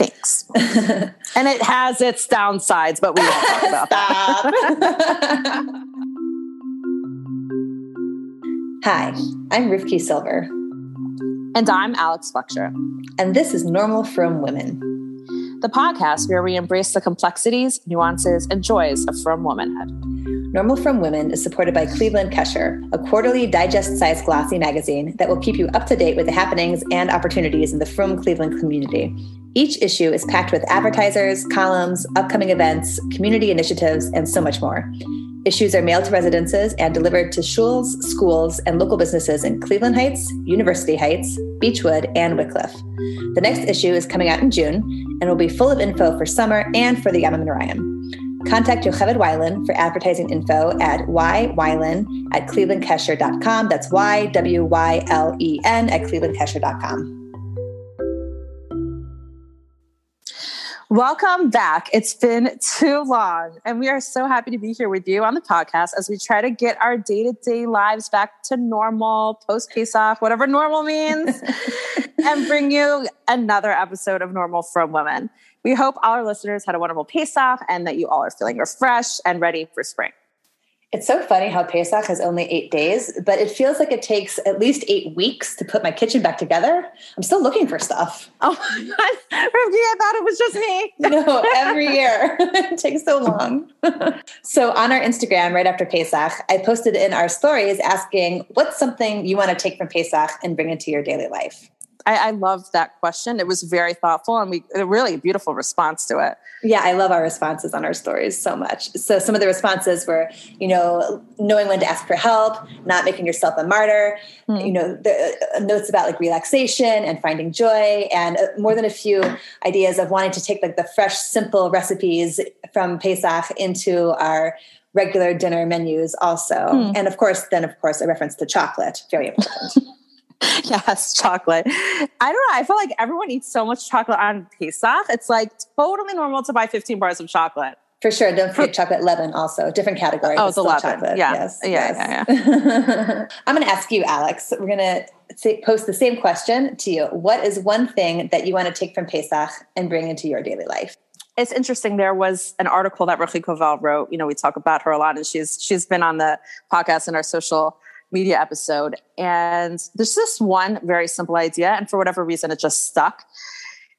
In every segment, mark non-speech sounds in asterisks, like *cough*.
Thanks. and it has its downsides, but we won't talk about that. *laughs* Hi, I'm Rivki Silver. And I'm Alex Fletcher. And this is Normal Frum Women, the podcast where we embrace the complexities, nuances, and joys of Frum Womanhood. Normal Frum Women is supported by Cleveland Kesher, a quarterly digest sized glossy magazine that will keep you up to date with the happenings and opportunities in the Frum Cleveland community. Each issue is packed with advertisers, columns, upcoming events, community initiatives, and so much more. Issues are mailed to residences and delivered to schools, schools, and local businesses in Cleveland Heights, University Heights, Beechwood, and Wickliffe. The next issue is coming out in June and will be full of info for summer and for the Yom Rayam. Contact Yocheved Wylen for advertising info at ywylen at clevelandkesher.com. That's Y W Y L E N at clevelandkesher.com. Welcome back. It's been too long, and we are so happy to be here with you on the podcast as we try to get our day to day lives back to normal, post Pesach, whatever normal means, *laughs* and bring you another episode of Normal Frum Women. We hope all our listeners had a wonderful Pesach and that you all are feeling refreshed and ready for spring. It's so funny how Pesach has only eight days, but it feels like it takes at least eight weeks to put my kitchen back together. I'm still looking for stuff. Oh my God. Ruby, I thought it was just me. *laughs* no, every year. *laughs* it takes so long. *laughs* so on our Instagram, right after Pesach, I posted in our stories asking, what's something you want to take from Pesach and bring into your daily life? I, I love that question. It was very thoughtful and we a really beautiful response to it. Yeah, I love our responses on our stories so much. So some of the responses were, you know, knowing when to ask for help, not making yourself a martyr, mm. you know, the uh, notes about like relaxation and finding joy and uh, more than a few ideas of wanting to take like the fresh simple recipes from Pesach into our regular dinner menus also. Mm. And of course, then of course a reference to chocolate, very important. *laughs* *laughs* yes, chocolate. I don't know. I feel like everyone eats so much chocolate on Pesach. It's like totally normal to buy 15 bars of chocolate. For sure. Don't forget chocolate leaven also. Different category. Oh, it's 11. Chocolate. Yeah. Yes. Yeah, yes. yeah, yeah. *laughs* I'm going to ask you, Alex. We're going to post the same question to you. What is one thing that you want to take from Pesach and bring into your daily life? It's interesting. There was an article that Ruchi Koval wrote. You know, we talk about her a lot, and she's she's been on the podcast and our social media episode. And there's this one very simple idea, and for whatever reason, it just stuck.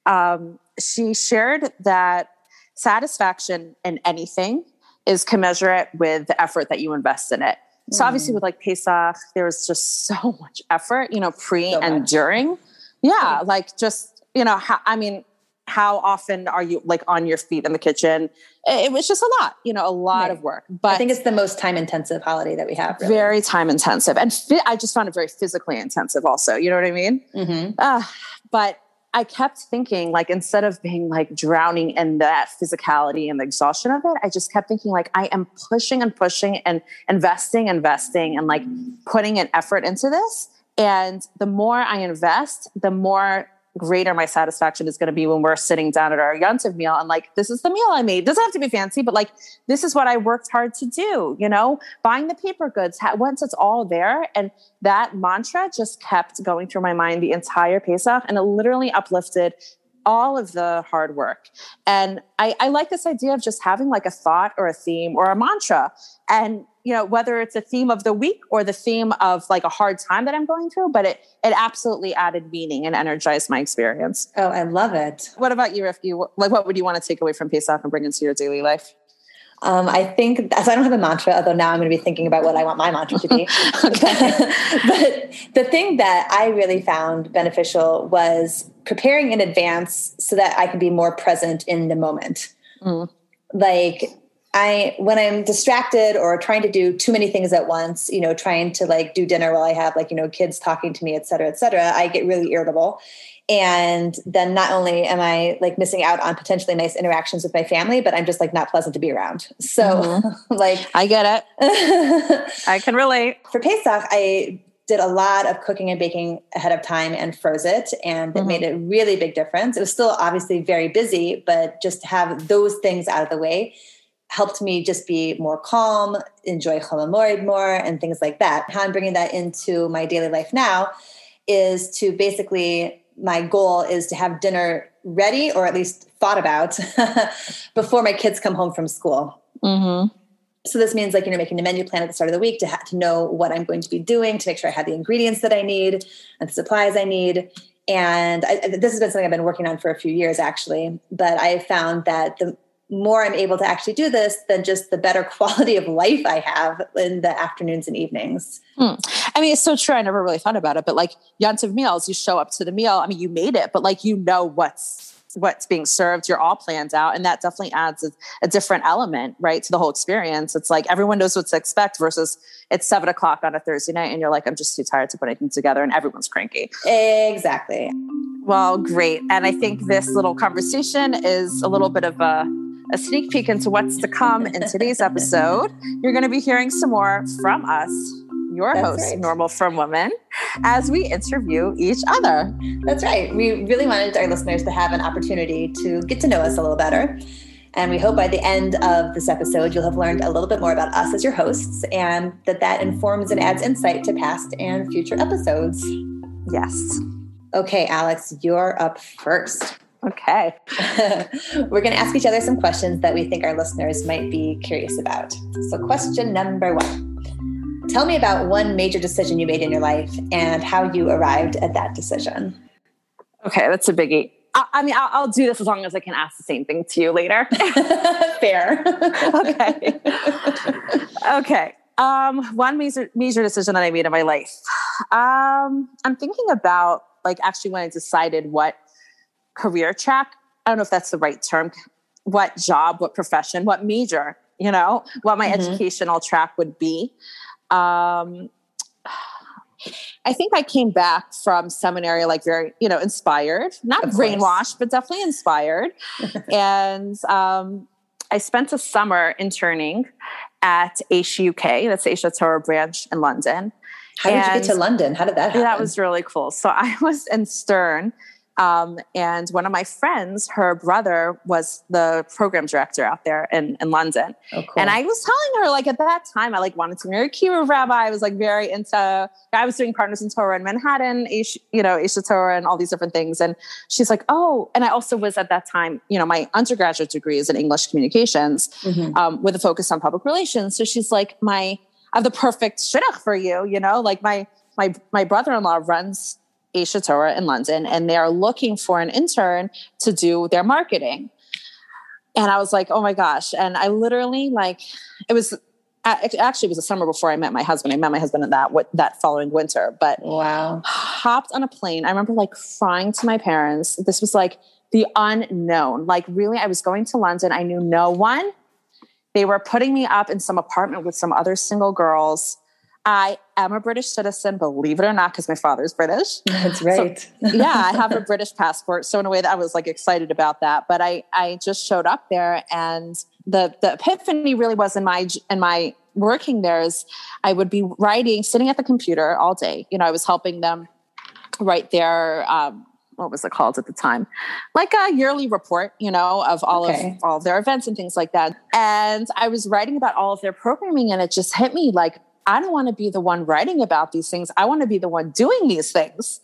Um, she shared that satisfaction in anything is commensurate with the effort that you invest in it. So obviously, mm. with like Pesach, there was just *laughs* so much effort, you know, pre so and during. Yeah, like just you know, I mean, how often are you like on your feet in the kitchen? It was just a lot, you know, a lot right. of work. But I think it's the most time intensive holiday that we have. Really. Very time intensive, and fi- I just found it very physically intensive. Also, you know what I mean? Mm-hmm. Uh, but I kept thinking, like, instead of being like drowning in that physicality and the exhaustion of it, I just kept thinking, like, I am pushing and pushing and investing, investing, and like putting an effort into this. And the more I invest, the more greater my satisfaction is going to be when we're sitting down at our Yontiv meal and like, this is the meal I made. Doesn't have to be fancy, but like, this is what I worked hard to do, you know, buying the paper goods. Once it's all there. And that mantra just kept going through my mind the entire Pesach and it literally uplifted all of the hard work. And I, I, like this idea of just having like a thought or a theme or a mantra. And, you know, whether it's a theme of the week or the theme of like a hard time that I'm going through, but it it absolutely added meaning and energized my experience. Oh, I love it. What about you, Rivki? Like what would you want to take away from Pesach and bring into your daily life? Um, I think, so I don't have a mantra, although now I'm going to be thinking about what I want my mantra to be. *laughs* *laughs* but the thing that I really found beneficial was preparing in advance so that I could be more present in the moment. Mm. Like, I when I'm distracted or trying to do too many things at once, you know, trying to like do dinner while I have like, you know, kids talking to me, et cetera, et cetera, I get really irritable. And then not only am i like missing out on potentially nice interactions with my family but i'm just like not pleasant to be around. So mm-hmm. *laughs* like i get it. *laughs* I can relate. For pesach i did a lot of cooking and baking ahead of time and froze it and mm-hmm. it made a really big difference. It was still obviously very busy but just to have those things out of the way helped me just be more calm enjoy Chol more and things like that how i'm bringing that into my daily life now is to basically my goal is to have dinner ready or at least thought about *laughs* before my kids come home from school. Mm-hmm. So this means like you know making the menu plan at the start of the week to ha- to know what I'm going to be doing to make sure I have the ingredients that I need and the supplies I need. And I, this has been something I've been working on for a few years actually. But I found that the more I'm able to actually do this, then just the better *laughs* quality of life I have in the afternoons and evenings. Hmm. I mean, it's so true. I never really thought about it, but like Yontiv meals, you show up to the meal. I mean, you made it, but like you know what's what's being served you're all planned out and that definitely adds a, a, different element right to the whole experience it's like everyone knows what to expect versus it's seven o'clock on a thursday night and you're like i'm just too tired to put anything together and everyone's cranky exactly well great and i think this little conversation is a little bit of a a sneak peek into what's to come in today's episode. You're going to be hearing some more from us, your That's host, right. Normal Frum Woman, as we interview each other. That's right. We really wanted our listeners to have an opportunity to get to know us a little better. And we hope by the end of this episode, you'll have learned a little bit more about us as your hosts and that that informs and adds insight to past and future episodes. Yes. Okay, Alex, you're up first. Okay. *laughs* We're going to ask each other some questions that we think our listeners might be curious about. So, question number one Tell me about one major decision you made in your life and how you arrived at that decision. Okay, that's a biggie. I, I mean, I'll, I'll, do this as long as I can ask the same thing to you later. *laughs* Fair. *laughs* okay. okay. Um, one major major decision that I made in my life. Um, I'm thinking about like actually when I decided what career track. I don't know if that's the right term. What job, what profession, what major, you know, what my mm-hmm. educational track would be. Um, I think I came back from seminary like very, you know, inspired, not brainwashed, but definitely inspired. *laughs* and um, I spent a summer interning at Aish UK, that's the Aish Torah branch in London. How did you get to London? How did that happen? That was really cool. So I *laughs* was in Stern um, and one of my friends, her brother was the program director out there in, in London. Oh, cool. And I was telling her, like at that time, I like wanted to marry a kiruv rabbi. I was like very into. I was doing partners in Torah in Manhattan, you know, Aish Torah, and all these different things. And she's like, oh, and I also was at that time, you know, my undergraduate degree is in English communications mm-hmm. um, with a focus on public relations. So she's like, my, I have the perfect shidduch for you, you know, like my my my brother-in-law runs Aish Torah in London, and they are looking for an intern to do their marketing. And I was like, oh my gosh. And I literally like, it was actually it was the summer before I met my husband. I met my husband in that that following winter. But wow, hopped on a plane. I remember like crying to my parents. This was like the unknown. Like really, I was going to London. I knew no one. They were putting me up in some apartment with some other single girls. I am a British citizen, believe it or not, because my father's British. *laughs* That's right. So, *laughs* yeah, I have a British passport. So in a way that I was like excited about that. But I I just showed up there and the the epiphany really was in my in my working there is I would be writing, sitting at the computer all day. You know, I was helping them write their um, what was it called at the time like a yearly report you know of all okay. of all of their events and things like that and i was writing about all of their programming and it just hit me like I don't want to be the one writing about these things. I want to be the one doing these things.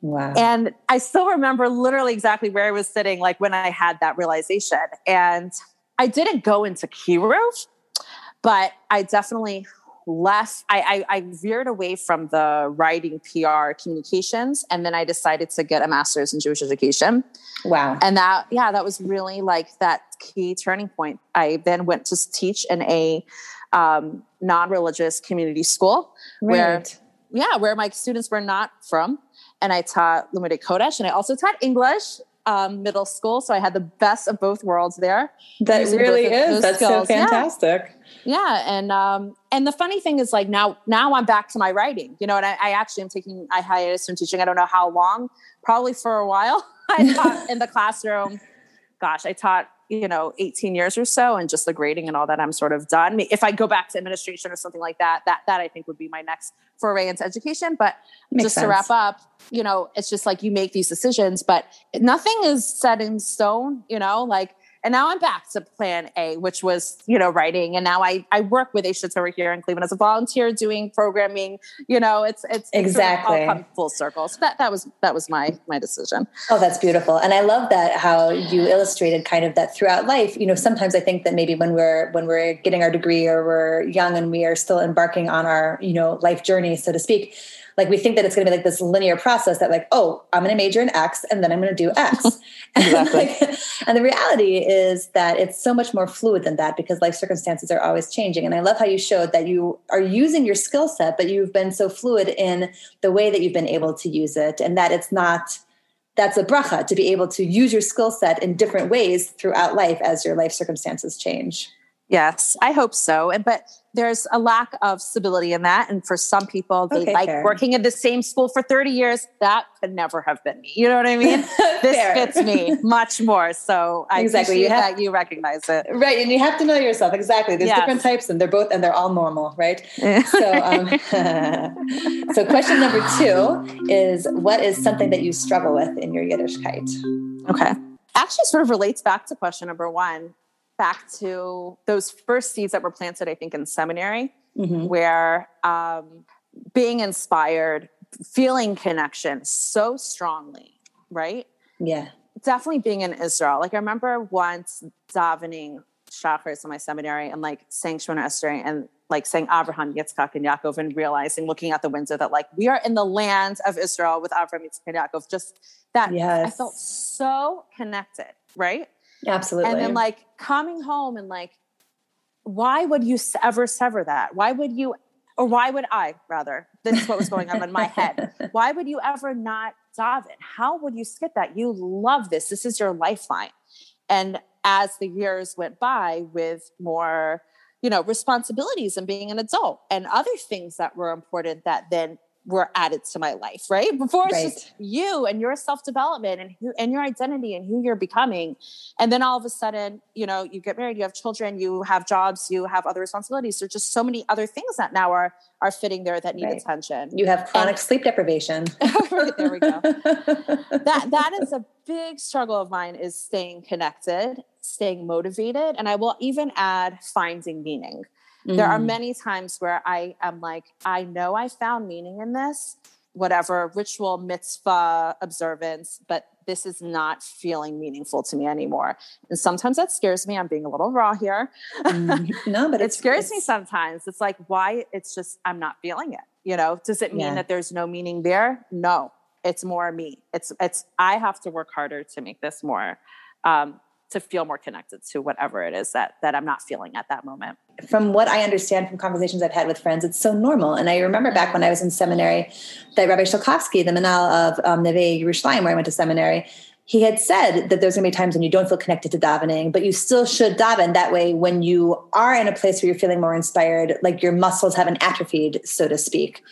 Wow. And I still remember literally exactly where I was sitting, like when I had that realization. And I didn't go into kiruv, but I definitely left. I, I, I veered away from the writing PR communications, and then I decided to get a master's in Jewish education. Wow. And that, yeah, that was really like that key turning point. I then went to teach in a um, non-religious community school right. where yeah where my students were not from. And i taught Limmudei Kodesh and i also taught english um, middle school. So i had the best of both worlds there. That really is. that's skills. so fantastic. Yeah, yeah. and um, and the funny thing is like now now i'm back to my writing you know and i, I actually am taking i hiatus from teaching. I don't know how long probably for a while. *laughs* I taught in the classroom. Gosh i taught you know 18 years or so and just the grading and all that i'm sort of done if i go back to administration or something like that that that i think would be my next foray into education but Makes just sense. to wrap up you know it's just like you make these decisions but nothing is set in stone you know like And now I'm back to plan A, which was, you know, writing. And now I, I work with Aish over here in Cleveland as a volunteer doing programming. You know, it's it's exactly all come full circle. So that that was that was my my decision. Oh, that's beautiful. And I love that how you illustrated kind of that throughout life. You know, sometimes I think that maybe when we're when we're getting our degree or we're young and we are still embarking on our, you know, life journey, so to speak like we think that it's going to be like this linear process that like oh i'm going to major in x and then i'm going to do x. *laughs* And, like, and the reality is that it's so much more fluid than that because life circumstances are always changing. And i love how you showed that you are using your skill set but you've been so fluid in the way that you've been able to use it and that it's not that's a bracha to be able to use your skill set in different ways throughout life as your life circumstances change Yes, I hope so. And but there's a lack of stability in that. And for some people, they okay, like fair. working in the same school for 30 years. That could never have been me. You know what I mean? *laughs* this fits me much more. So I exactly you have, that you recognize it. Right. And you have to know yourself. Exactly. There's yes. different types and they're both and they're all normal, right? *laughs* so um, *laughs* so question number two is what is something that you struggle with in your Yiddishkeit? Okay. Actually sort of relates back to question number one back to those first seeds that were planted, I think, in seminary, mm-hmm. where um, being inspired, feeling connection so strongly, right? Yeah. Definitely being in Israel. Like I remember once davening Shacharis in my seminary and like saying Shemona Esrei and like saying Abraham, Yitzchak, and Yaakov and realizing, looking out the window that like we are in the land of Israel with Abraham, Yitzchak, and Yaakov. Just that yes. I felt so connected, right? Absolutely. And then like coming home and like, why would you ever sever that? Why would you, or why would I rather? This is what was going on in my head. *laughs* Why would you ever not daven? How would you skip that? You love this. This is your lifeline. And as the years went by with more, you know, responsibilities and being an adult and other things that were important that then were added to my life, right? Before it's right. just you and your self development and who and your identity and who you're becoming. And then all of a sudden, you know, you get married, you have children, you have jobs, you have other responsibilities. There's just so many other things that now are are fitting there that need right. attention. You have chronic and, sleep deprivation. *laughs* right, there we go. *laughs* that that is a big struggle of mine is staying connected, staying motivated, and I will even add finding meaning. Mm. There are mm. many times where I am like, I know I found meaning in this, whatever ritual, mitzvah, observance, but this is not feeling meaningful to me anymore. And sometimes that scares me. I'm being a little raw here. Mm. *laughs* No, but it scares it's... me sometimes. It's like, why? It's just, I'm not feeling it. You know, does it mean yeah. that there's no meaning there? No, it's more me. It's, it's, I have to work harder to make this more, um, to feel more connected to whatever it is that that I'm not feeling at that moment. From what I understand from conversations I've had with friends, it's so normal. And I remember back when I was in seminary, that Rabbi Shalkovsky, the Menahel of um, Neve Yerushalayim, where I went to seminary, he had said that there's going to be times when you don't feel connected to davening, but you still should daven. That way, when you are in a place where you're feeling more inspired, like your muscles haven't atrophied, so to speak.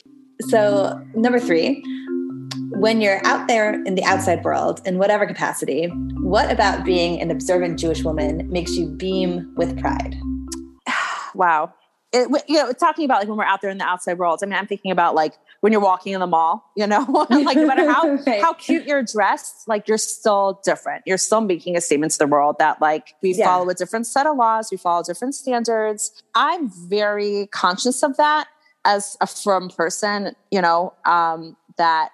So, number three, when you're out there in the outside world in whatever capacity, what about being an observant Jewish woman makes you beam with pride? Wow. It, you know, talking about like when we're out there in the outside world, I mean, I'm thinking about like when you're walking in the mall, you know, *laughs* like no matter how, *laughs* right. how cute you're dressed, like you're still different. You're still making a statement to the world that like we yeah. follow a different set of laws, we follow different standards. I'm very conscious of that as a firm person, you know, um, that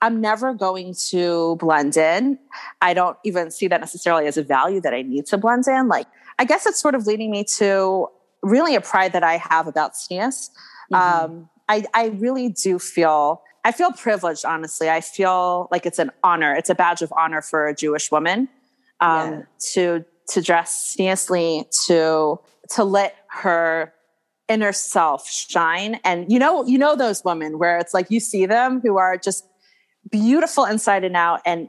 I'm never going to blend in. I don't even see that necessarily as a value that I need to blend in. Like, I guess it's sort of leading me to really a pride that I have about tznius. Mm-hmm. Um, I, I really do feel, I feel privileged, honestly. I feel like it's an honor. It's a badge of honor for a Jewish woman um, yeah. to, to dress tzniously, to, to let her inner self shine. And you know, you know those women where it's like you see them who are just beautiful inside and out and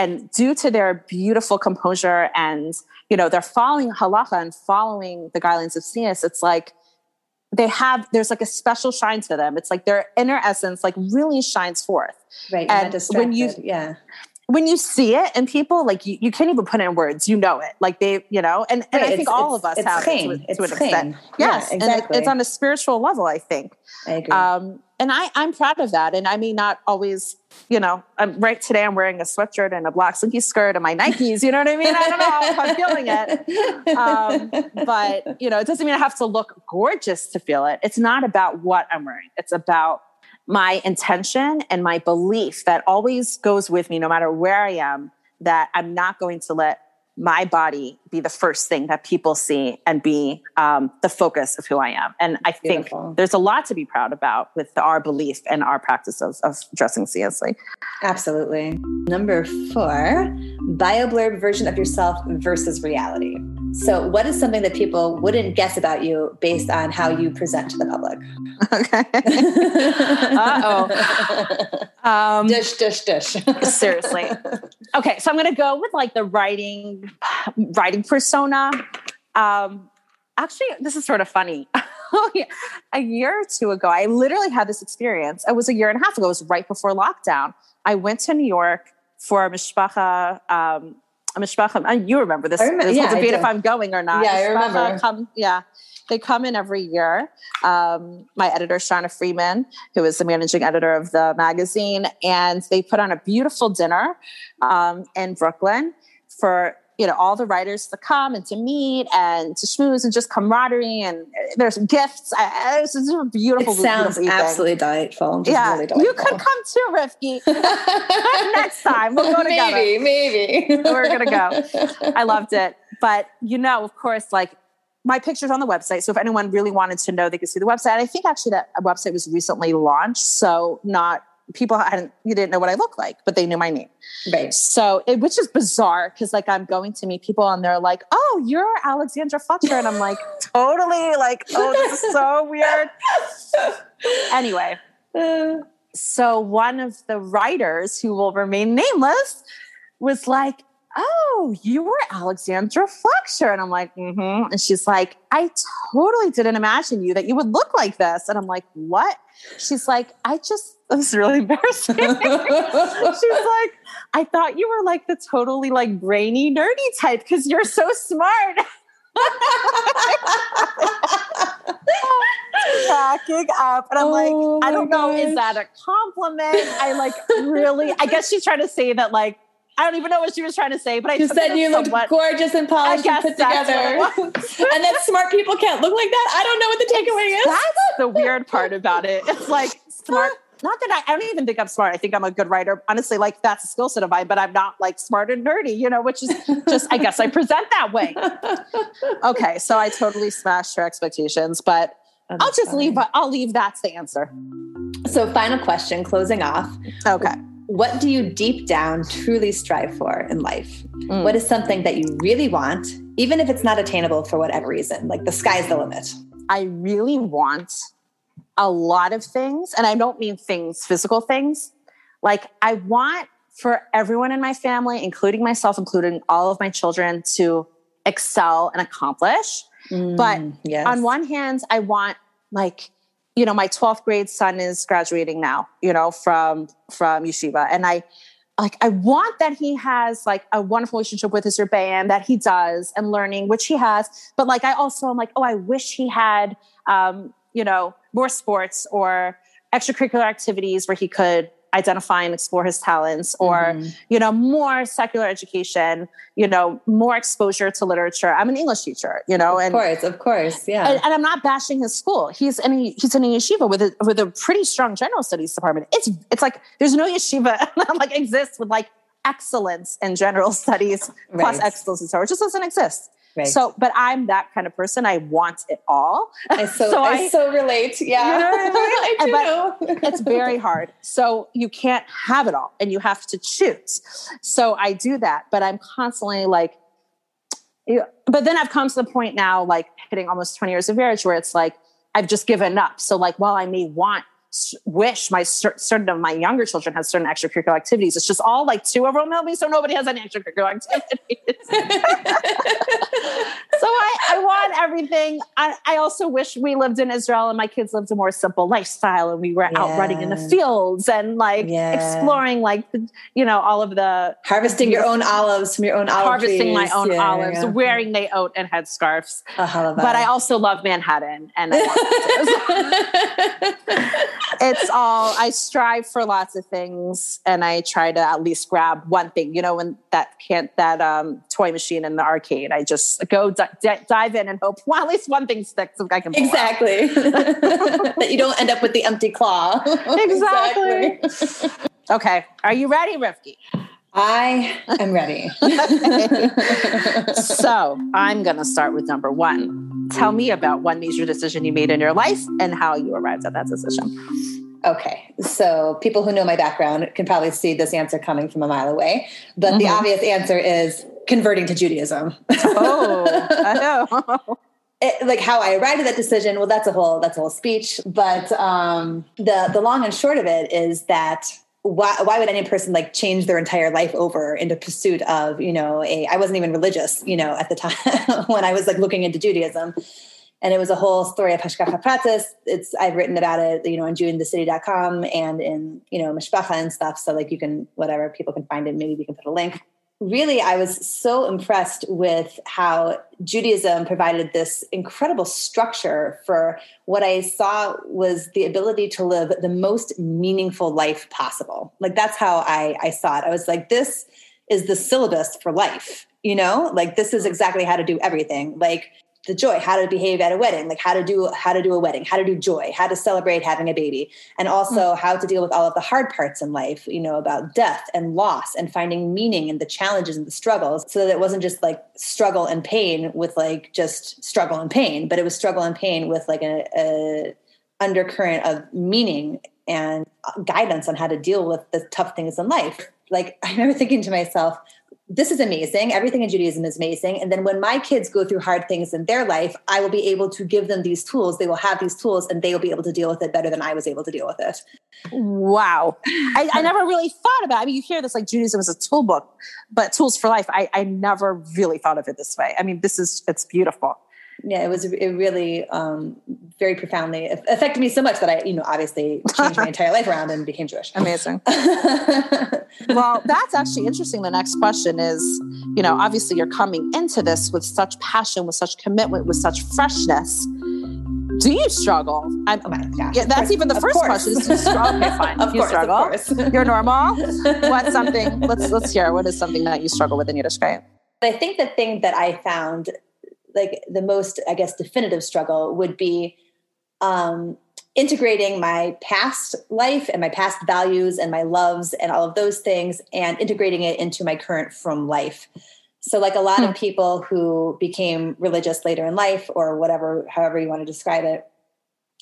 and due to their beautiful composure and you know they're following halacha and following the guidelines of tznius it's like they have there's like a special shine to them. It's like their inner essence like really shines forth. Right and when you yeah. when you see it and people like you, you can't even put it in words. You know it. Like they you know and, and right, i think all of us have it to, to an extent. Yes yeah, exactly. and it, it's on a spiritual level i think. I agree. Um, and I, I'm proud of that. And I may not always, you know, I'm right today. I'm wearing a sweatshirt and a black slinky skirt and my Nikes. You know what I mean? I don't know if I'm feeling it, um, but you know, it doesn't mean I have to look gorgeous to feel it. It's not about what I'm wearing. It's about my intention and my belief that always goes with me, no matter where I am. That I'm not going to let my body be the first thing that people see and be um, the focus of who I am. And I think Beautiful. there's a lot to be proud about with our belief and our practice of, of dressing seriously. Absolutely. Number four, bioblurb version of yourself versus reality. So, what is something that people wouldn't guess about you based on how you present to the public? Okay. *laughs* uh oh. Um, dish, dish, dish. seriously. Okay, so I'm going to go with like the writing, writing persona. Um, actually, this is sort of funny. *laughs* a year or two ago, I literally had this experience. It was a year and a half ago. It was right before lockdown. I went to New York for a mishpacha um, mishpacha. You remember this? Remember, this yeah, debate if I'm going or not. Yeah, I remember. Come, yeah, they come in every year. Um, my editor, Shauna Freeman, who is the managing editor of the magazine, and they put on a beautiful dinner um, in Brooklyn for you know all the writers to come and to meet and to schmooze and just camaraderie and there's gifts. I, it's a beautiful. It sounds beautiful absolutely delightful. yeah, really delightful. you could come too, Rivki. *laughs* Next time we'll go together. Maybe, maybe we're gonna go. I *laughs* loved it, but you know, of course, like my picture's on the website. So if anyone really wanted to know, they could see the website. I think actually that website was recently launched. So not people hadn't you didn't know what I looked like, but they knew my name. Right. So it which is bizarre because like I'm going to meet people and they're like, "Oh, you're Alexandra Fletcher," and I'm like, *laughs* "Totally!" Like, "Oh, this is so *laughs* weird." anyway, so one of the writers who will remain nameless was like, oh, you were Alexandra Fletcher. And I'm like, mm-hmm. And she's like, I totally didn't imagine you that you would look like this. And I'm like, what? She's like, I just, this is really embarrassing. *laughs* she's like, I thought you were like the totally like brainy, nerdy type because you're so smart. *laughs* cracking up and i'm oh like i don't know is that a compliment i like really i guess she's trying to say that like I don't even know what she was trying to say, but I she said you looked gorgeous and polished and put together, *laughs* and that smart people can't look like that. I don't know what the takeaway is. That's the weird part about it. It's like smart. Not that I, I don't even think I'm smart. I think I'm a good writer. Honestly, like that's a skill set of mine, but I'm not like smart and nerdy, you know, which is just, I guess I present that way. *laughs* Okay. So I totally smashed her expectations, but oh, I'll just funny. leave, I'll leave that's the answer. So final question, closing off. Okay what do you deep down truly strive for in life? Mm. What is something that you really want, even if it's not attainable for whatever reason? Like the sky's the limit. I really want a lot of things, and I don't mean things, physical things. Like I want for everyone in my family, including myself, including all of my children, to excel and accomplish. Mm, but yes. on one hand, I want like you know, my 12th grade son is graduating now, you know, from from yeshiva. And I like I want that he has like a wonderful relationship with his rebbeim that he does and learning, which he has. But like I also am like, oh, I wish he had um, you know, more sports or extracurricular activities where he could identify and explore his talents or mm-hmm. you know more secular education you know more exposure to literature. I'm an english teacher you know of and of course of course yeah. And, and, i'm not bashing his school. He's in a, he's in a yeshiva with a with a pretty strong general studies department. It's it's like there's no yeshiva *laughs* that like exists with like excellence in general *laughs* studies right. plus excellence in so it just doesn't exist Right. So, but I'm that kind of person. I want it all. I so, *laughs* so I, I, so relate. Yeah. You know I, mean? *laughs* I do. But it's very *laughs* hard. So you can't have it all and you have to choose. So I do that, but I'm constantly like, but then I've come to the point now, like hitting almost 20 years of marriage where it's like, I've just given up. So like, while I may want wish my certain of my younger children has certain extracurricular activities. It's just all like too overwhelming, so nobody has any extracurricular activities. So I, I want everything. I, I also wish we lived in Israel and my kids lived a more simple lifestyle and we were yeah. out running in the fields and like yeah. exploring like the, you know all of the harvesting your own olives from your own olive harvesting trees. my own yeah, olives, wearing they oat and headscarves. Uh, but I also love Manhattan and *laughs* it's all I strive for lots of things and I try to at least grab one thing. You know, when that can't that um, toy machine in the arcade, I just go d- d- dive in and hope *laughs* well at least one thing sticks. So I can exactly *laughs* that you don't end up with the empty claw. *laughs* exactly. exactly. okay, are you ready, Rivki? I am ready. so I'm going to start with number one. Tell me about one major decision you made in your life and how you arrived at that decision. Okay, so people who know my background can probably see this answer coming from a mile away, but mm-hmm. the obvious answer is converting to Judaism. oh, I know. *laughs* It, like how I arrived at that decision, well, that's a whole that's a whole speech. But um, the the long and short of it is that why, why would any person like change their entire life over into pursuit of you know a i wasn't even religious you know at the time *laughs* when i was like looking into judaism and it was a whole story of hashgacha pratis it's i've written about it you know on jewinthecity.com and in you know mishpacha and stuff so like you can whatever people can find it maybe we can put a link really, I was so impressed with how Judaism provided this incredible structure for what I saw was the ability to live the most meaningful life possible. Like, that's how I, I saw it. I was like, this is the syllabus for life, you know? Like, this is exactly how to do everything. Like, the joy how to behave at a wedding like how to do how to do a wedding how to do joy how to celebrate having a baby and also mm-hmm. how to deal with all of the hard parts in life you know about death and loss and finding meaning in the challenges and the struggles so that it wasn't just like struggle and pain with like just struggle and pain but it was struggle and pain with like a, a undercurrent of meaning and guidance on how to deal with the tough things in life like *laughs* i remember thinking to myself this is amazing. Everything in Judaism is amazing. And then when my kids go through hard things in their life, I will be able to give them these tools. They will have these tools and they will be able to deal with it better than I was able to deal with it. Wow. I, I never really thought about it. I mean, you hear this like Judaism is a tool book, but tools for life. I, I never really thought of it this way. I mean, this is, it's beautiful yeah, it was it really um, very profoundly affected me so much that I, you know, obviously changed my *laughs* entire life around and became Jewish. Amazing. *laughs* well, that's actually interesting. The next question is, you know, obviously you're coming into this with such passion, with such commitment, with such freshness. Do you struggle? I'm, oh my gosh, yeah, that's even the first course. question. Is you struggle? Okay, *laughs* fine. of you course, struggle. You're normal. What's something? Let's let's hear. What is something that you struggle with in Yiddishkeit? I think the thing that I found like the most i guess definitive struggle would be um, integrating my past life and my past values and my loves and all of those things and integrating it into my current frum life so like a lot hmm. of people who became religious later in life or whatever however you want to describe it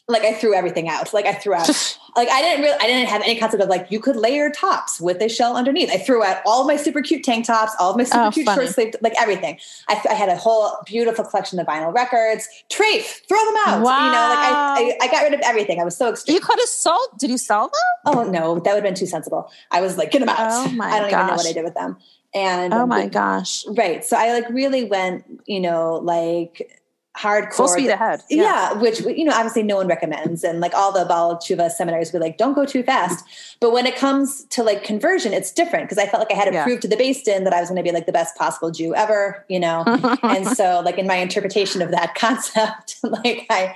like I threw everything out. Like I threw out, *laughs* like I didn't really, I didn't have any concept of like you could layer tops with a shell underneath. I threw out all of my super cute tank tops, all of my super oh, cute funny. short sleeve, like everything. I, I, had a whole beautiful collection of vinyl records. Trafe, throw them out. Wow. You know, like I, I, I, got rid of everything. I was so extreme. You could have sold. Did you sell them? Oh no, that would have been too sensible. I was like, get them out. Oh my I don't gosh. even know what I did with them. And oh my gosh, right. So I like really went, you know, like hardcore. Full speed ahead. Yeah. yeah. which you know obviously no one recommends, and like all the Baal Tshuva seminars be like, don't go too fast. But when it comes to like conversion, it's different because I felt like I had to yeah. prove to the Beis Din that I was going to be like the best possible Jew ever, you know. *laughs* and so like in my interpretation of that *laughs* concept, like I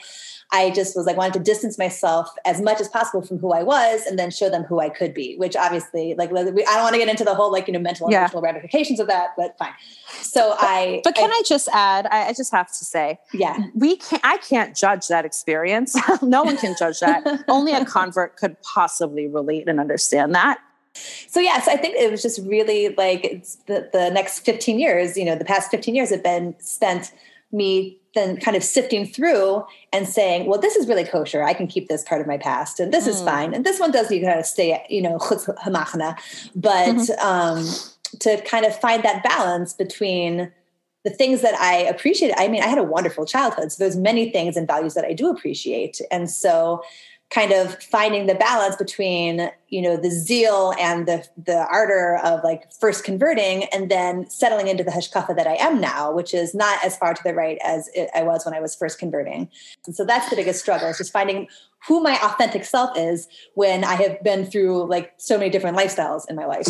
I just was like wanted to distance myself as much as possible from who I was and then show them who I could be, which obviously like I don't want to get into the whole like, you know, mental and yeah. emotional ramifications of that, but fine. So but, I But can I, I just add, I, I, just have to say, yeah, we can't I can't judge that experience. *laughs* no one can judge that. *laughs* Only a convert could possibly relate and understand that. So yes, I think it was just really like the, the next 15 years, you know, the past 15 years have been spent me then kind of sifting through and saying, well, this is really kosher. I can keep this part of my past, and this mm. is fine. And this one does need to kind of stay, you know, *laughs* hamachna. But mm-hmm. um, to kind of find that balance between the things that I appreciate. I mean, I had a wonderful childhood, so there's many things and values that I do appreciate, and so kind of finding the balance between you know the zeal and the the ardor of like first converting and then settling into the hashkafa that I am now, which is not as far to the right as it, I was when I was first converting. And so that's the biggest struggle is just finding who my authentic self is when I have been through like so many different lifestyles in my life.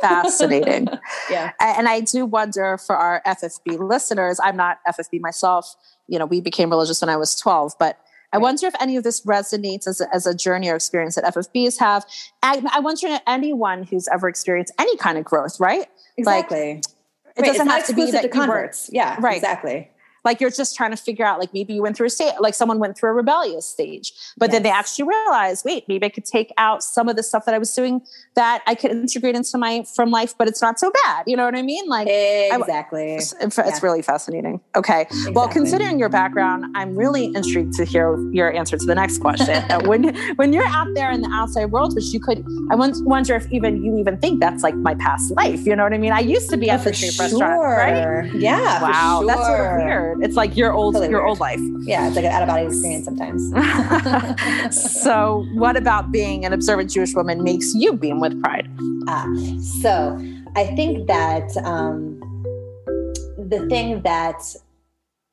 Fascinating. *laughs* yeah. And I do wonder for our FFB listeners, I'm not FFB myself. You know, we became religious when I was 12, but I wonder if any of this resonates as a, as a journey or experience that FFBs have. I, I wonder if anyone who's ever experienced any kind of growth, right? Exactly. Like, it right. doesn't have to be that to converts. Were, yeah, right. Exactly like you're just trying to figure out like maybe you went through a state like someone went through a rebellious stage. But yes. then they actually realized wait maybe i could take out some of the stuff that i was doing that i could integrate into my frum life but it's not so bad. You know what i mean? Like exactly. I, it's, it's yeah. really fascinating. Okay. Exactly. well considering your background i'm really intrigued to hear your answer to the next question. *laughs* When when you're out there in the outside world which you could i wonder if even you even think that's like my past life. You know what i mean? I used to be oh, at the street sure. restaurant right? yeah wow. Sure. that's sort of weird weird. It's like your old totally your weird. old life. Yeah, it's like an out of body experience sometimes. *laughs* so, what about being an observant Jewish woman makes you beam with pride? Ah, so I think that um, the thing that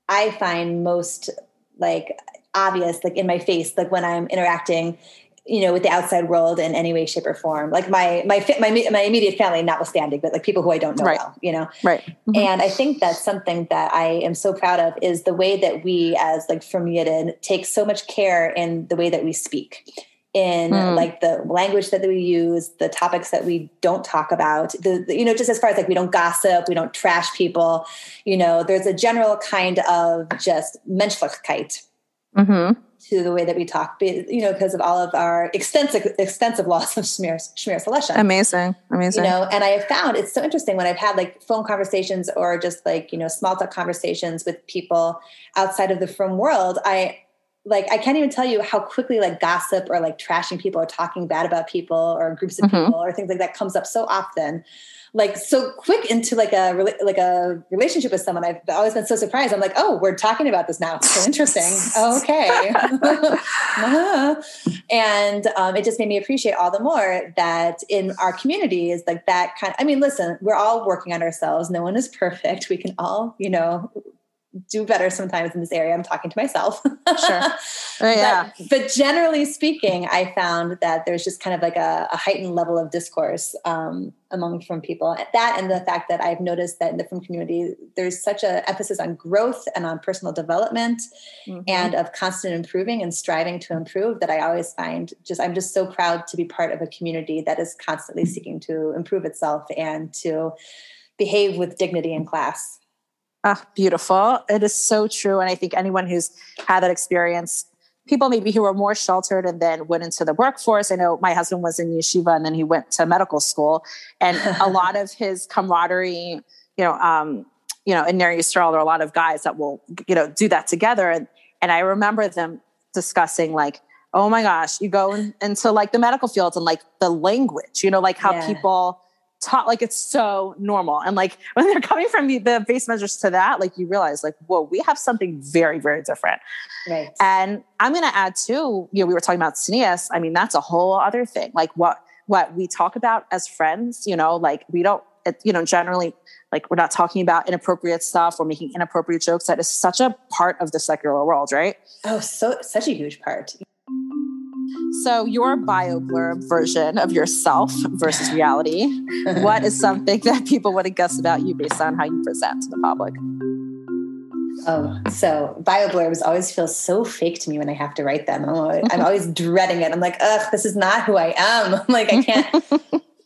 I find most like obvious, like in my face, like when I'm interacting you know, with the outside world in any way, shape, or form. Like my my my my immediate family, notwithstanding, but like people who I don't know right. well, you know. Right. Mm-hmm. And I think that's something that I am so proud of is the way that we, as like frum Yidden, take so much care in the way that we speak. In mm. like the language that we use, the topics that we don't talk about, the, the, you know, just as far as like we don't gossip, we don't trash people, you know, there's a general kind of just menschlichkeit. Mm-hmm to the way that we talk, you know, because of all of our extensive extensive loss of Shmir, Shmiras Halashon. Amazing. Amazing. You know, and I have found it's so interesting when I've had like phone conversations or just like, you know, small talk conversations with people outside of the frum world, I like I can't even tell you how quickly like gossip or like trashing people or talking bad about people or groups of mm-hmm. people or things like that comes up so often like so quick into like a like a relationship with someone. I've always been so surprised. I'm like, oh, we're talking about this now. So interesting. okay. *laughs* uh-huh. And um, it just made me appreciate all the more that in our community is like that kind. Of, I mean, listen, we're all working on ourselves. No one is perfect. We can all, you know, do better sometimes in this area. I'm talking to myself. sure. *laughs* Oh, yeah. But, but, generally speaking, I found that there's just kind of like a, a heightened level of discourse um, among frum people. That and the fact that I've noticed that in the frum community, there's such an emphasis on growth and on personal development mm-hmm. and of constant improving and striving to improve that I always find just, I'm just so proud to be part of a community that is constantly seeking to improve itself and to behave with dignity in class. Ah, beautiful. It is so true. And I think anyone who's had that experience, people maybe who were more sheltered and then went into the workforce. I know my husband was in yeshiva and then he went to medical school. And a *laughs* lot of his camaraderie, you know, um, you know, in Ner Yisrael, there are a lot of guys that will, you know, do that together. And, and I remember them discussing like, oh my gosh, you go in, into like the medical fields and like the language, you know, like how yeah. people taught like it's so normal. And like *laughs* when they're coming from the, beis medrash to that like you realize like whoa we have something very very different. Right. And i'm going to add too you know we were talking about tznius i mean that's a whole other thing. Like what what we talk about as friends you know like we don't it, you know generally like we're not talking about inappropriate stuff or making inappropriate jokes. That is such a part of the secular world right? Oh so such a huge part so, your bio blurb version of yourself versus reality, what is something that people would have guessed about you based on how you present to the public? Oh, so bio blurbs always feel so fake to me when I have to write them. I'm always, I'm always *laughs* dreading it. I'm like, ugh, this is not who I am. *laughs* I'm like, I can't. *laughs*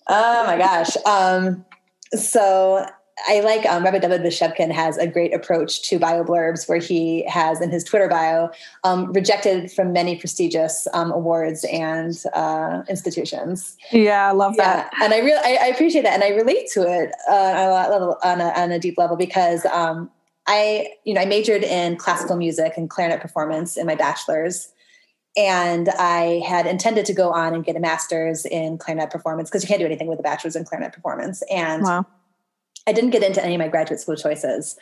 oh my gosh. Um, so I like um, Rabbi David Bashevkin has a great approach to bio blurbs where he has in his Twitter bio um, rejected from many prestigious um, awards and uh, institutions. Yeah, I love that. Yeah. And I really I, I, appreciate that, and I relate to it uh, on, a level, on, a, on a deep level because um, I you know I majored in classical music and clarinet performance in my bachelor's. And I had intended to go on and get a master's in clarinet performance because you can't do anything with a bachelor's in clarinet performance. And wow I didn't get into any of my graduate school choices.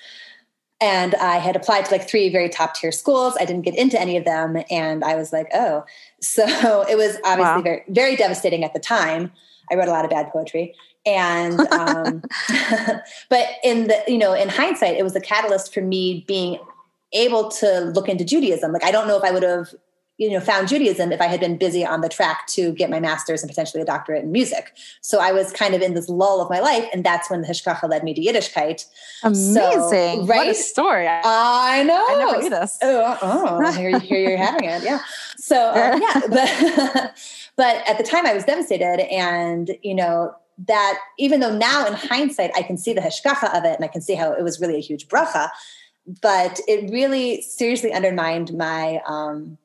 and I had applied to like three very top tier schools. I didn't get into any of them. And I was like, oh. *laughs* So it was obviously wow. very, very devastating at the time. I wrote a lot of bad poetry. And, *laughs* um, *laughs* but in the, you know, in hindsight, it was a catalyst for me being able to look into Judaism. Like, I don't know if I would have you know found judaism if i had been busy on the track to get my master's and potentially a doctorate in music. So i was kind of in this lull of my life and that's when the hashgacha led me to yiddishkeit. Amazing so, right what a story. I know. I never knew this. Oh, oh here, here you're having it. Yeah. So um, *laughs* yeah but *laughs* but at the time i was devastated and you know that even though now in hindsight i can see the hashgacha of it and i can see how it was really a huge bracha but it really seriously undermined my um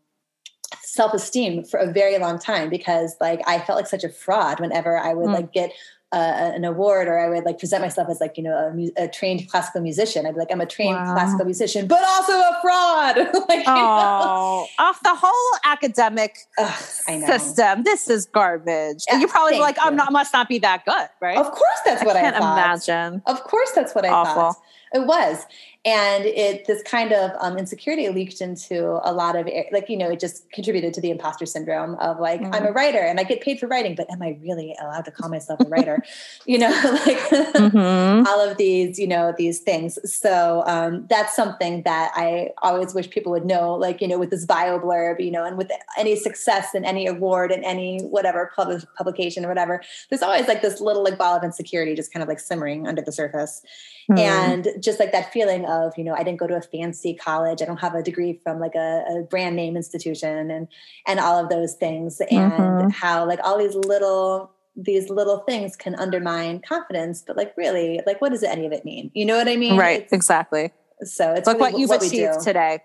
self-esteem for a very long time because like I felt like such a fraud whenever I would mm. like get uh, an award or I would like present myself as like you know a, a trained classical musician. I'd be like I'm a trained wow. classical musician, but also a fraud. *laughs* like, oh, off the whole academic Ugh, system. This is garbage. Yeah, you probably like I'm not must not be that good, right? Of course, that's I what I can't imagine. Of course, that's what I Awful. thought. It was, and it this kind of um, insecurity leaked into a lot of like you know it just contributed to the imposter syndrome of like mm-hmm. i'm a writer and i get paid for writing but am i really allowed to call myself a writer *laughs* you know *laughs* like mm-hmm. all of these you know these things so um, that's something that i always wish people would know like you know with this bio blurb you know and with any success and any award and any whatever pub- publication or whatever there's always like this little like ball of insecurity just kind of like simmering under the surface mm-hmm. and just like that feeling of you know i didn't go to a fancy college i don't have a degree from like a, a brand name institution and and all of those things and mm-hmm. how like all these little these little things can undermine confidence but like really like what does any of it mean? You know what i mean? Right it's, exactly. So it's look really what you've what achieved today.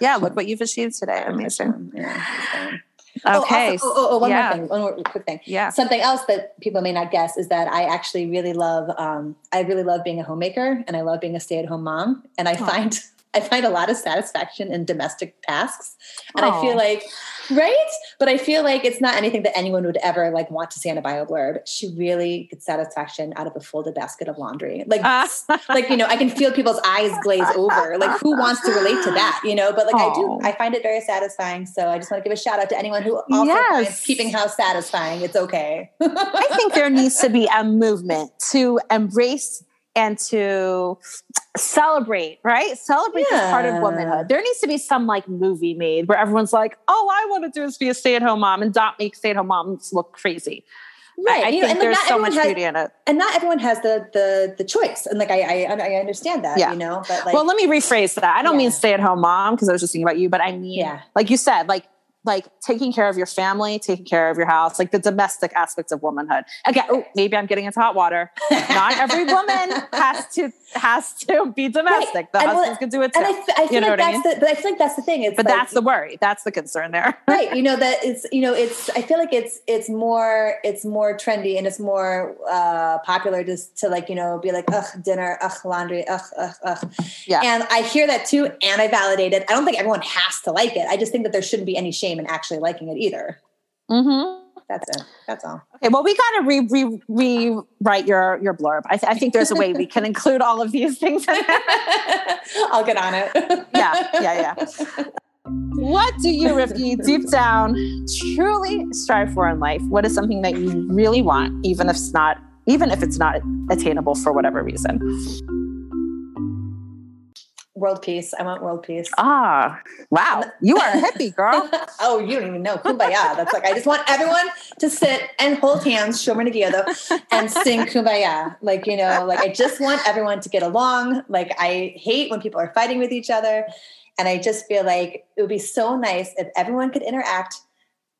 Yeah look what you've achieved today. Amazing. Yeah, okay. Oh, also, oh, oh, one yeah. more thing. One more quick thing. Yeah. Something else that people may not guess is that I actually really love. Um, I really love being a homemaker, and I love being a stay-at-home mom. And I oh. find I find a lot of satisfaction in domestic tasks. And I feel like, right? But I feel like it's not anything that anyone would ever like want to see on a bio blurb. She really gets satisfaction out of a folded basket of laundry. Like, ah. like, you know, I can feel people's eyes glaze over. Like who wants to relate to that, you know? But like I do, I find it very satisfying. So I just want to give a shout out to anyone who also yes. finds keeping house satisfying. It's okay. *laughs* I think there needs to be a movement to embrace and to celebrate, right? Celebrate yeah. this part of womanhood. There needs to be some like movie made where everyone's like, oh, I want to do is be a stay at home mom and not make stay at home moms look crazy. Right. I, I think know, there's so much has, beauty in it. And not everyone has the the the choice. And like I I, I understand that, yeah. you know, but like Well, let me rephrase that. I don't yeah. mean stay at home mom because I was just thinking about you, but I mean yeah. like you said, like like taking care of your family, taking care of your house, like the domestic aspects of womanhood. Again, oh, maybe I'm getting into hot water. Not every *laughs* woman has to has to be domestic. Right. The and husbands well, can do it too. And I, I feel you know like that's I mean? the, but I feel like that's the thing. It's but like, that's the worry. That's the concern there. *laughs* right. You know that it's you know it's I feel like it's it's more it's more trendy and it's more uh, popular just to like you know be like ugh dinner ugh laundry ugh ugh ugh. Yeah. And I hear that too, and I validate it. I don't think everyone has to like it. I just think that there shouldn't be any shame in actually liking it either. Mm-hmm. That's it. That's all. Okay. Well, we got to re, re, rewrite your your blurb. I, th- I think there's a way we can include all of these things. *laughs* I'll get on it. yeah. Yeah. Yeah. What do you, Rivki, deep down, truly strive for in life? What is something that you really want, even if it's not, even if it's not attainable for whatever reason? World peace. I want world peace. Ah, wow. You are a hippie, girl. *laughs* oh, you don't even know. Kumbaya. That's like, I just want everyone to sit and hold hands, Shomer Negiah, and sing Kumbaya. Like, you know, like I just want everyone to get along. Like, I hate when people are fighting with each other. And I just feel like it would be so nice if everyone could interact,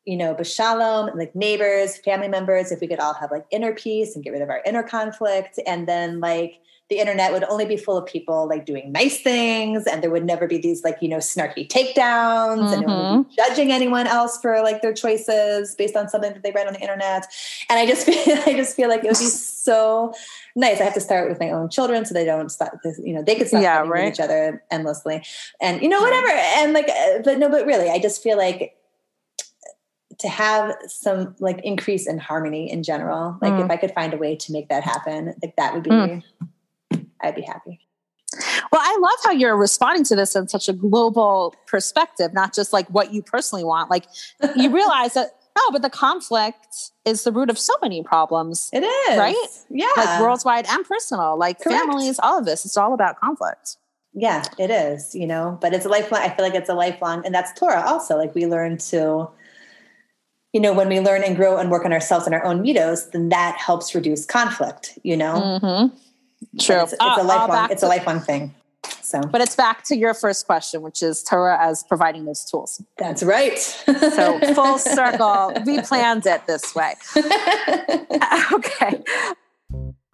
you know, b'shalom, like neighbors, family members, if we could all have like inner peace and get rid of our inner conflict. And then, like, the internet would only be full of people like doing nice things and there would never be these like you know snarky takedowns mm-hmm. and no would be judging anyone else for like their choices based on something that they read on the internet and i just *laughs* feel i just feel like it would be *laughs* so nice i have to start with my own children so they don't stop you know they could stop yeah, right? with each other endlessly and you know whatever and like uh, but no but really i just feel like to have some like increase in harmony in general like mm. if i could find a way to make that happen like that would be mm. I'd be happy. Well, I love how you're responding to this in such a global perspective, not just like what you personally want. Like you *laughs* realize that no, but the conflict is the root of so many problems. It is. Right? Yeah. Like worldwide and personal, like Correct. families, all of this. It's all about conflict. Yeah, it is, you know, but it's a lifelong, I feel like it's a lifelong, and that's Torah also. Like we learn to, you know, when we learn and grow and work on ourselves and our own middos, then that helps reduce conflict, you know? Mm-hmm. True. It's, it's, uh, a lifelong, it's a lifelong thing. So, but it's back to your first question, which is Torah as providing those tools. That's right. so *laughs* full circle, we planned it this way. *laughs* *laughs* okay.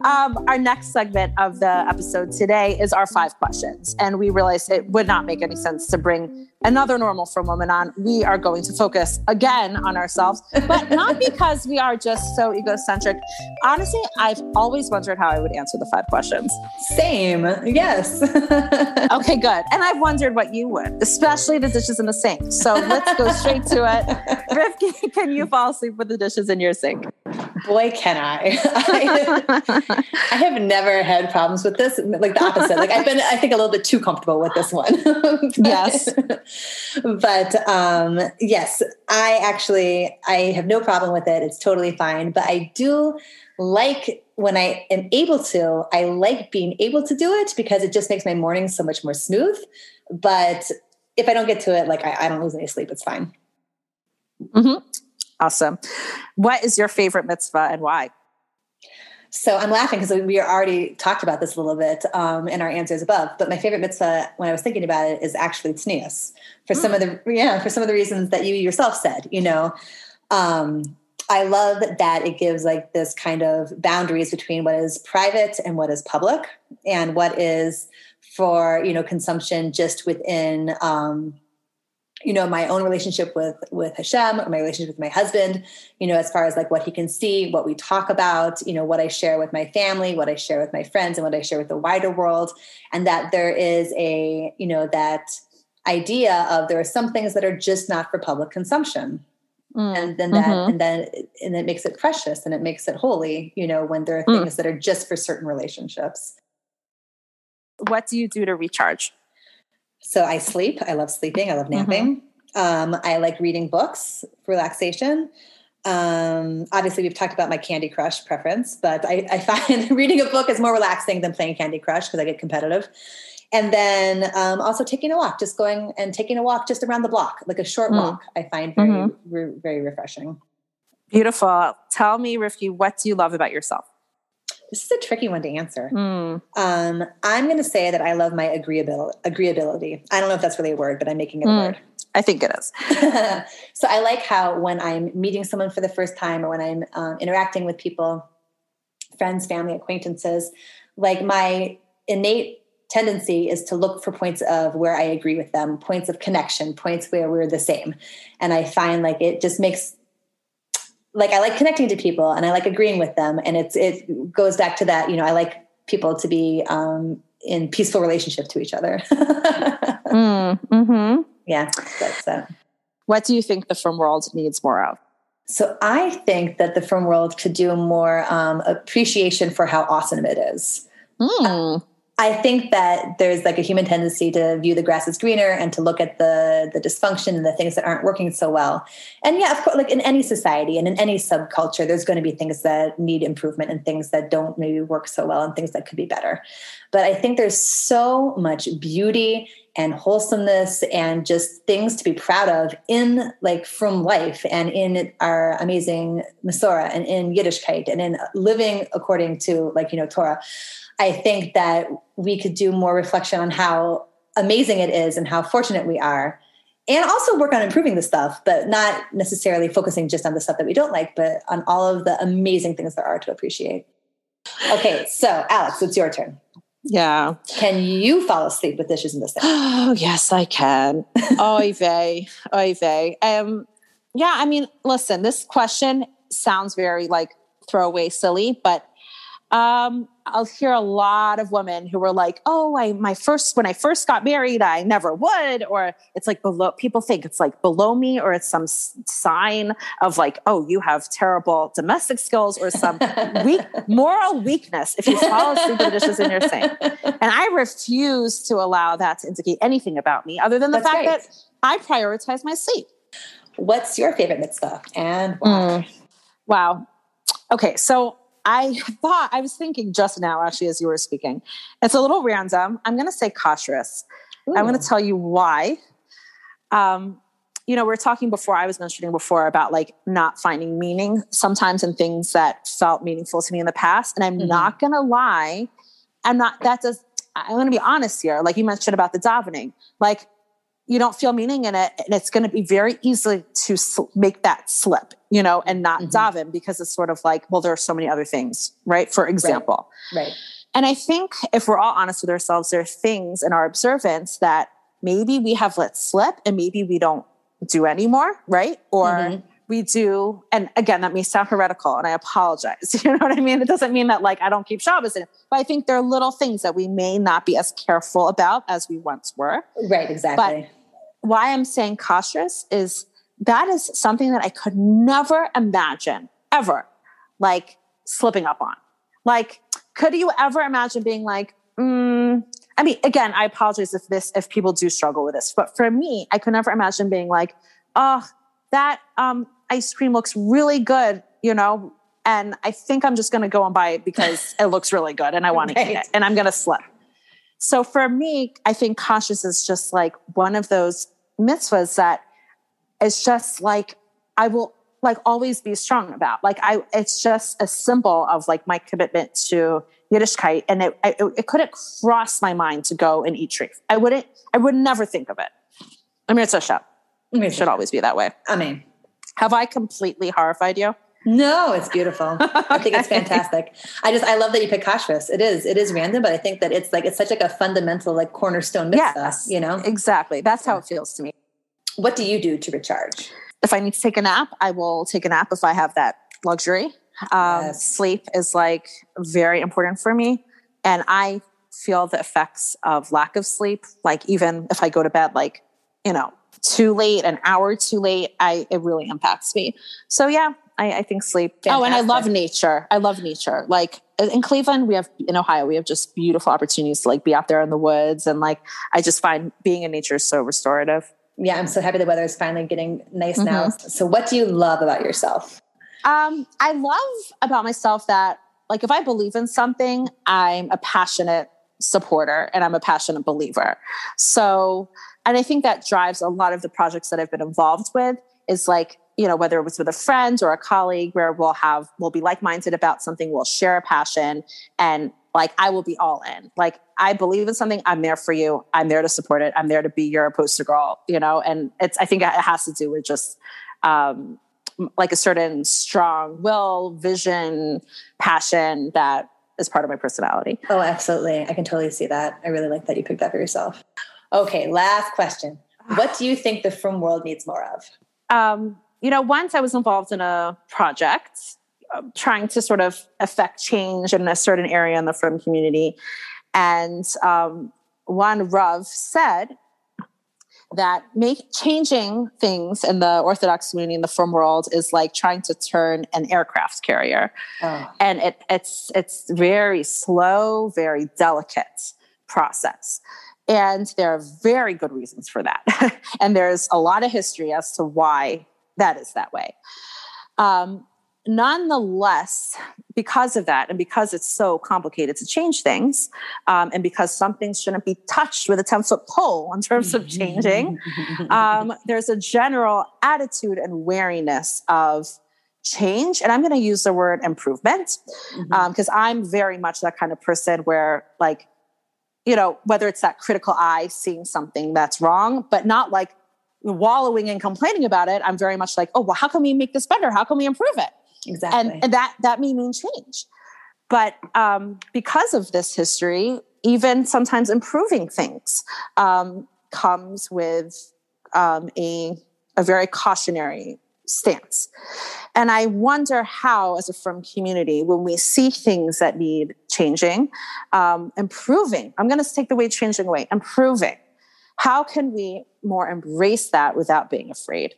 Um, our next segment of the episode today is our five questions. And we realized it would not make any sense to bring another normal frum woman on. We are going to focus again on ourselves, but *laughs* not because we are just so egocentric. Honestly, I've always wondered how I would answer the five questions. Same. Yes. *laughs* okay, good. And I've wondered what you would, especially the dishes in the sink. So let's go straight to it. *laughs* Rivki, can you fall asleep with the dishes in your sink? Boy, can I. I. I have never had problems with this. Like the opposite. Like I've been, I think, a little bit too comfortable with this one. yes. But um, yes, I actually I have no problem with it. It's totally fine. But I do like when I am able to, I like being able to do it because it just makes my mornings so much more smooth. But if I don't get to it, like I, I don't lose any sleep, it's fine. Mm-hmm. Awesome. What is your favorite mitzvah and why? So I'm laughing because we already talked about this a little bit um, in our answers above. But my favorite mitzvah, when I was thinking about it, is actually tznius for mm. some of the yeah for some of the reasons that you yourself said. You know, um, I love that it gives like this kind of boundaries between what is private and what is public, and what is for you know consumption just within um, you know my own relationship with with Hashem or my relationship with my husband you know as far as like what he can see what we talk about you know what I share with my family what I share with my friends and what I share with the wider world and that there is a you know that idea of there are some things that are just not for public consumption mm. and then that mm-hmm. and then and it makes it precious and it makes it holy you know when there are mm. things mm. that are just for certain relationships what do you do to recharge so I sleep. I love sleeping. I love mm-hmm. napping. Mm-hmm. Um, I like reading books for relaxation. Um, obviously, we've talked about my Candy Crush preference, but I, I find *laughs* reading a book is more relaxing than playing Candy Crush because I get competitive. And then um, also taking a walk, just going and taking a walk just around the block, like a short mm. walk, I find very, mm-hmm. re- very refreshing. Beautiful. Tell me, Rivki, what do you love about yourself? This is a tricky one to answer. Mm. Um, I'm going to say that I love my agreeability. Agreeability. I don't know if that's really a word, but I'm making it mm. a word. I think it is. *laughs* so I like how when I'm meeting someone for the first time or when I'm um, interacting with people, friends, family, acquaintances, like my innate tendency is to look for points of where I agree with them, points of connection, points where we're the same. And I find like it just makes like I like connecting to people and I like agreeing with them. And it's it goes back to that, you know, I like people to be um, in peaceful relationship to each other. *laughs* mm, mm-hmm. Yeah. That's, uh, what do you think the frum world needs more of? So I think that the frum world could do more um, appreciation for how awesome it is. Mm. I think that there's like a human tendency to view the grass as greener and to look at the the dysfunction and the things that aren't working so well. And yeah, of course, like in any society and in any subculture, there's going to be things that need improvement and things that don't maybe work so well and things that could be better. But I think there's so much beauty and wholesomeness and just things to be proud of in like frum life and in our amazing Masorah and in Yiddishkeit and in living according to like you know Torah. I think that we could do more reflection on how amazing it is and how fortunate we are. And also work on improving the stuff, but not necessarily focusing just on the stuff that we don't like, but on all of the amazing things there are to appreciate. Okay, so Alex, it's your turn. Yeah. Can you fall asleep with dishes in the sink? *gasps* Oh, yes, I can. oy *laughs* vey. Oy vey. Um, yeah, I mean, listen, this question sounds very like throwaway silly, but Um, I'll hear a lot of women who were like, "Oh, I my first when I first got married, I never would," or it's like below. People think it's like below me, or it's some sign of like, "Oh, you have terrible domestic skills," or some *laughs* weak moral weakness if you fall asleep with the dishes in your sink. And I refuse to allow that to indicate anything about me, other than the That's fact great. that I prioritize my sleep. What's your favorite mitzvah and why? Mm. Wow. Okay, so I thought, I was thinking just now, actually, as you were speaking. It's a little random. I'm going to say kashrus. I'm going to tell you why. Um, you know, we are talking before, I was mentioning before about like not finding meaning sometimes in things that felt meaningful to me in the past. And I'm mm-hmm. not going to lie. I'm not, that does, I'm going to be honest here. Like you mentioned about the davening. Like you don't feel meaning in it and it's going to be very easy to sl- make that slip you know and not mm-hmm. daven because it's sort of like well there are so many other things right for example right. right and i think if we're all honest with ourselves there are things in our observance that maybe we have let slip and maybe we don't do anymore right or mm-hmm we do, and again, that may sound heretical, and I apologize. *laughs* You know what I mean? It doesn't mean that like I don't keep Shabbos, in, but I think there are little things that we may not be as careful about as we once were. Right, exactly. But why I'm saying kashrus is that is something that I could never imagine ever, like slipping up on. Like, could you ever imagine being like, mm, I mean, again, I apologize if this, if people do struggle with this, but for me, I could never imagine being like, oh, that um, ice cream looks really good, you know, and I think I'm just going to go and buy it because *laughs* it looks really good and I want right. to eat it and I'm going to slip. So for me, I think kashrus is just like one of those mitzvahs it's just like, I will like always be strong about. Like I, it's just a symbol of like my commitment to Yiddishkeit. And it, it, it couldn't cross my mind to go and eat treif. I wouldn't, I would never think of it. I mean, it's a show. It should always be that way. I mean, have I completely horrified you? No, it's beautiful. *laughs* I think it's fantastic. I just I love that you pick kashrus. It is it is random, but I think that it's like it's such like a fundamental like cornerstone mitzvah. Yes, you know exactly. That's how it feels to me. What do you do to recharge? If I need to take a nap, I will take a nap if I have that luxury. Um, yes. Sleep is like very important for me, and I feel the effects of lack of sleep. Like even if I go to bed, like you know too late, an hour too late, I it really impacts me. So yeah, I, I think sleep. Fantastic. Oh, and I love nature. I love nature. Like in Cleveland, we have in Ohio, we have just beautiful opportunities to like be out there in the woods, and like I just find being in nature is so restorative. Yeah, I'm so happy the weather is finally getting nice mm-hmm. now. So, what do you love about yourself? Um, I love about myself that like if I believe in something, I'm a passionate supporter and I'm a passionate believer. So and I think that drives a lot of the projects that I've been involved with is like, you know, whether it was with a friend or a colleague where we'll have, we'll be like minded about something, we'll share a passion and like I will be all in. Like I believe in something, I'm there for you. I'm there to support it. I'm there to be your poster girl, you know, and it's, I think it has to do with just, um, like a certain strong will, vision, passion that is part of my personality. Oh, absolutely. I can totally see that. I really like that you picked that for yourself. Okay, last question. What do you think the frum world needs more of? Um, you know, once I was involved in a project uh, trying to sort of affect change in a certain area in the frum community. And um, one Rav said that make changing things in the Orthodox community in the frum world is like trying to turn an aircraft carrier. Oh. And it, it's it's very slow, very delicate process. And there are very good reasons for that. *laughs* and there's a lot of history as to why that is that way. Um, nonetheless, because of that, and because it's so complicated to change things, um, and because some things shouldn't be touched with a 10 foot pole in terms of changing, *laughs* um, there's a general attitude and wariness of change. And I'm going to use the word improvement because mm-hmm. um, I'm very much that kind of person where, like, you know, whether it's that critical eye seeing something that's wrong, but not like wallowing and complaining about it. I'm very much like, oh, well, how can we make this better? How can we improve it? Exactly. And, and that that may mean change. But um, because of this history, even sometimes improving things um, comes with um, a, a very cautionary stance. And I wonder how, as a frum community, when we see things that need changing, um, improving, I'm going to take the way changing away, improving, how can we more embrace that without being afraid?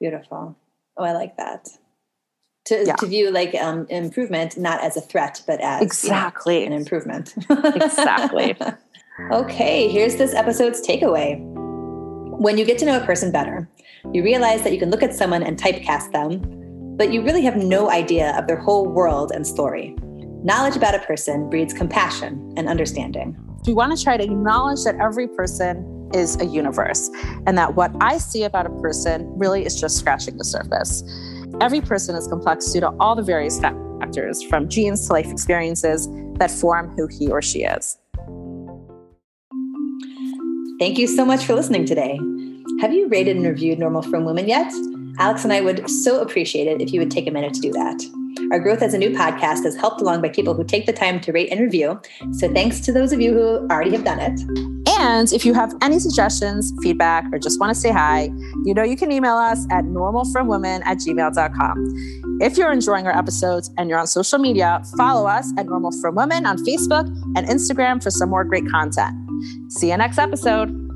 Beautiful. Oh, I like that. To, yeah. to view like um, improvement not as a threat, but as exactly you know, an improvement. exactly. *laughs* okay, here's this episode's takeaway. When you get to know a person better, you realize that you can look at someone and typecast them, but you really have no idea of their whole world and story. Knowledge about a person breeds compassion and understanding. We want to try to acknowledge that every person is a universe and that what I see about a person really is just scratching the surface. Every person is complex due to all the various factors, from genes to life experiences, that form who he or she is. Thank you so much for listening today. Have you rated and reviewed Normal Frum Women yet? Alex and I would so appreciate it if you would take a minute to do that. Our growth as a new podcast is helped along by people who take the time to rate and review. So thanks to those of you who already have done it. And if you have any suggestions, feedback, or just want to say hi, you know you can email us at normalfrumwomen at gmail.com. If you're enjoying our episodes and you're on social media, follow us at Normal Frum Women on Facebook and Instagram for some more great content. See you next episode.